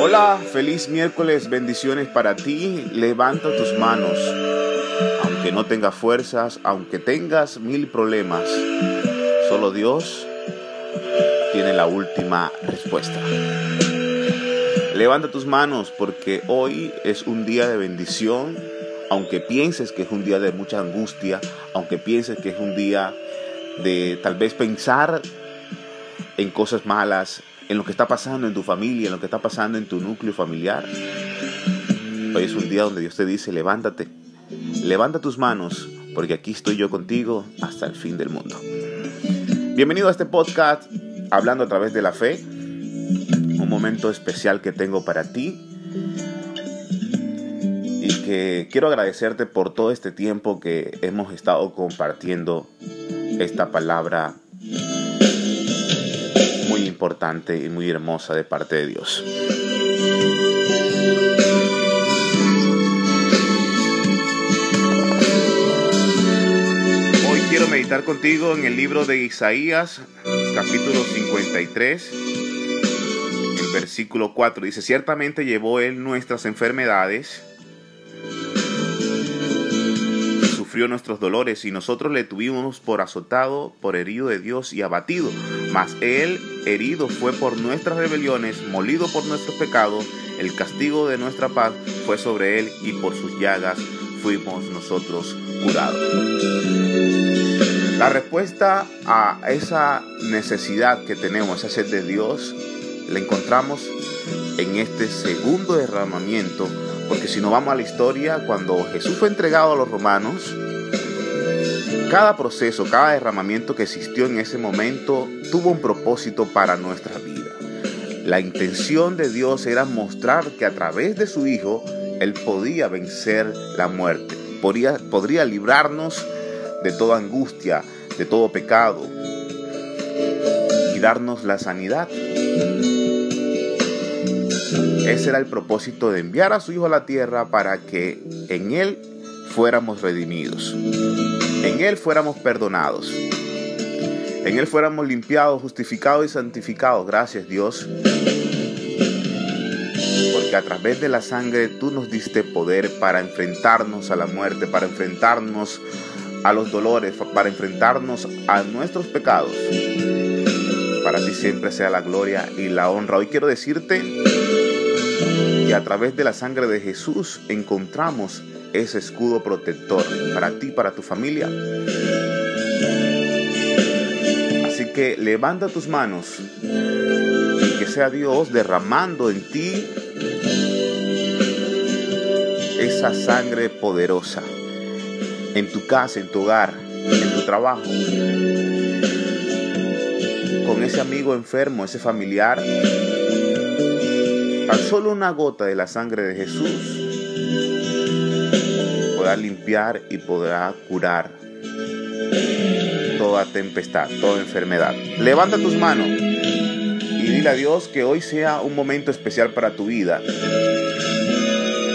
Hola, feliz miércoles, bendiciones para ti. Levanta tus manos. Aunque no tengas fuerzas, aunque tengas mil problemas, solo Dios tiene la última respuesta. Levanta tus manos porque hoy es un día de bendición, aunque pienses que es un día de mucha angustia, aunque pienses que es un día de tal vez pensar en cosas malas, en lo que está pasando en tu familia, en lo que está pasando en tu núcleo familiar. Hoy es un día donde Dios te dice, levántate, levanta tus manos, porque aquí estoy yo contigo hasta el fin del mundo. Bienvenido a este podcast, hablando a través de la fe, un momento especial que tengo para ti y que quiero agradecerte por todo este tiempo que hemos estado compartiendo esta palabra muy importante y muy hermosa de parte de Dios. Hoy quiero meditar contigo en el libro de Isaías, capítulo 53, el versículo 4. Dice, ciertamente llevó él nuestras enfermedades nuestros dolores y nosotros le tuvimos por azotado, por herido de Dios y abatido. Mas él herido fue por nuestras rebeliones, molido por nuestros pecados, el castigo de nuestra paz fue sobre él y por sus llagas fuimos nosotros curados. La respuesta a esa necesidad que tenemos, esa sed de Dios, la encontramos en este segundo derramamiento porque si no vamos a la historia, cuando Jesús fue entregado a los romanos, cada proceso, cada derramamiento que existió en ese momento tuvo un propósito para nuestra vida. La intención de Dios era mostrar que a través de su Hijo, Él podía vencer la muerte, podría, podría librarnos de toda angustia, de todo pecado y darnos la sanidad. Ese era el propósito de enviar a su Hijo a la tierra para que en Él fuéramos redimidos, en Él fuéramos perdonados, en Él fuéramos limpiados, justificados y santificados. Gracias Dios. Porque a través de la sangre tú nos diste poder para enfrentarnos a la muerte, para enfrentarnos a los dolores, para enfrentarnos a nuestros pecados. Para ti siempre sea la gloria y la honra. Hoy quiero decirte y a través de la sangre de Jesús encontramos ese escudo protector para ti, para tu familia. Así que levanta tus manos y que sea Dios derramando en ti esa sangre poderosa en tu casa, en tu hogar, en tu trabajo, con ese amigo enfermo, ese familiar Tan solo una gota de la sangre de Jesús podrá limpiar y podrá curar toda tempestad, toda enfermedad. Levanta tus manos y dile a Dios que hoy sea un momento especial para tu vida